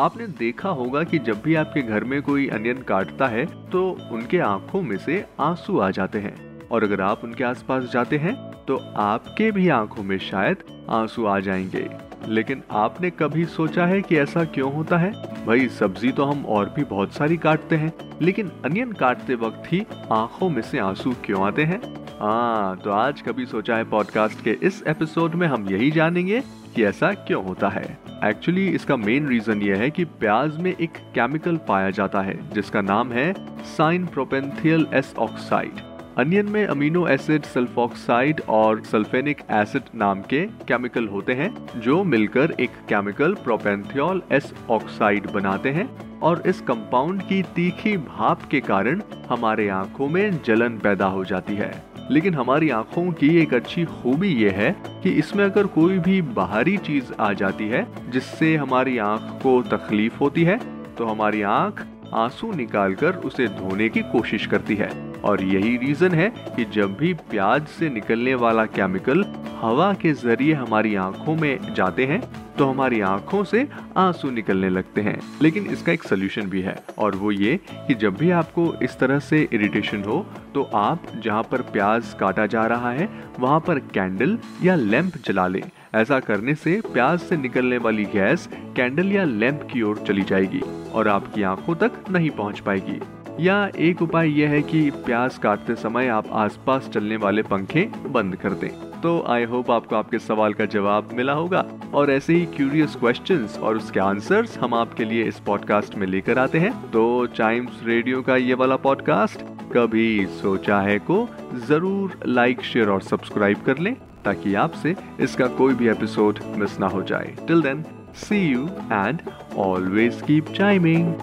आपने देखा होगा कि जब भी आपके घर में कोई अनियन काटता है तो उनके आँखों में से आँसू आ जाते हैं। और अगर आप उनके आसपास जाते हैं तो आपके भी आँखों में शायद आँसू आ जाएँगे। लेकिन आपने कभी सोचा है कि ऐसा क्यों होता है? भाई, सब्ज़ी तो हम और भी बहुत सारी काटते हैं, लेकिन अनियन काटते वक्त ही आँखों में से आँसू क्यों आते हैं? हाँ तो आज कभी सोचा है पॉडकास्ट के इस एपिसोड में हम यही जानेंगे कि ऐसा क्यों होता है। एक्चुअली इसका मेन रीजन ये है कि प्याज में एक केमिकल पाया जाता है, जिसका नाम है syn propanethial S oxide onion में अमीनो एसिड सल्फॉक्साइड और सल्फेनिक एसिड नाम के केमिकल होते हैं, जो मिलकर एक केमिकल प्रोपेंथियोल एस ऑक्साइड बनाते हैं और इस कंपाउंड की तीखी भाप के कारण हमारे आँखों में जलन पैदा हो जाती है। लेकिन हमारी आँखों की एक अच्छी खूबी ये है कि इसमें अगर कोई भी बाहरी चीज़ आ जाती है, जिससे हमारी आँख को तकलीफ़ होती है तो हमारी आँख आँसू निकालकर उसे धोने की कोशिश करती है। और यही रीजन है कि जब भी प्याज से निकलने वाला केमिकल हवा के ज़रिए हमारी आँखों में जाते हैं तो हमारी आँखों से आँसू निकलने लगते हैं। लेकिन इसका एक सोल्यूशन भी है, और वो ये कि जब भी आपको इस तरह से इरिटेशन हो तो आप जहाँ पर प्याज काटा जा रहा है, वहाँ पर कैंडल या लैंप जला लें। ऐसा करने से प्याज से निकलने वाली गैस कैंडल या लैंप की ओर चली जाएगी, और आपकी आँखों तक नहीं पहुँच पाएगी। या एक उपाय यह है कि प्याज काटते समय आप आसपास चलने वाले पंखे बंद कर दें। तो आई होप आपको आपके सवाल का जवाब मिला होगा। और ऐसे ही क्यूरियस क्वेश्चन और उसके आंसर्स हम आपके लिए इस पॉडकास्ट में लेकर आते हैं। तो टाइम्स रेडियो का ये वाला पॉडकास्ट कभी सोचा है को, ज़रूर लाइक शेयर और सब्सक्राइब कर लें, ताकि आपसे इसका कोई भी एपिसोड मिस ना हो जाए। Till then see you and always keep chiming